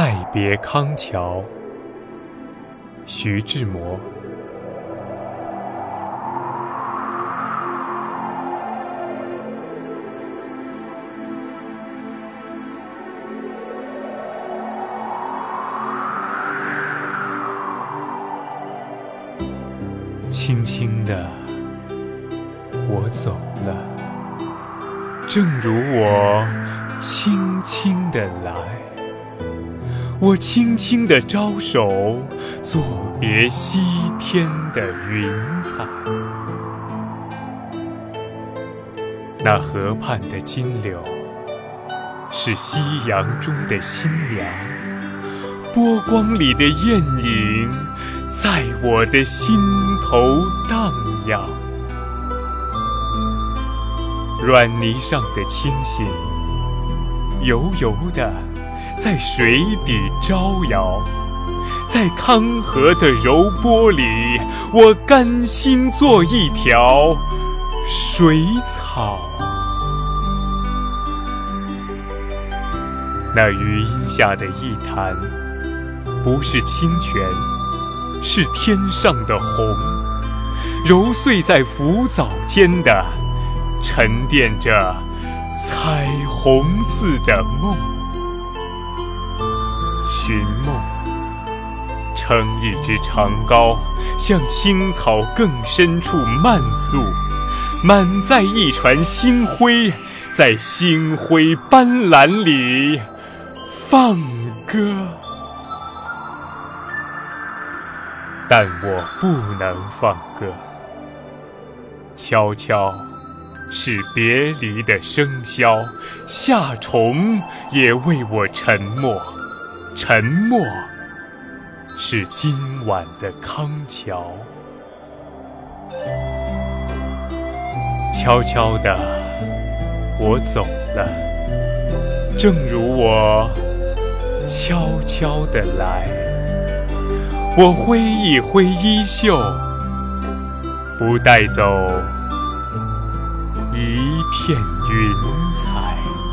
再别康桥，徐志摩。轻轻的，我走了，正如我轻轻的来。我轻轻的招手，作别西天的云彩。那河畔的金柳，是夕阳中的新娘，波光里的艳影，在我的心头荡漾。软泥上的星星，油油的。在水底招摇，在康河的柔波里，我甘心做一条水草。那余荫下的一潭，不是清泉，是天上的虹，揉碎在浮藻间的，沉淀着彩虹似的梦。寻梦，撑一支长篙，向青草更深处漫溯，满载一船星辉，在星辉斑斓里放歌。但我不能放歌，悄悄是别离的笙箫，夏虫也为我沉默。沉默是今晚的康桥，悄悄的我走了，正如我悄悄的来。我挥一挥衣袖，不带走一片云彩。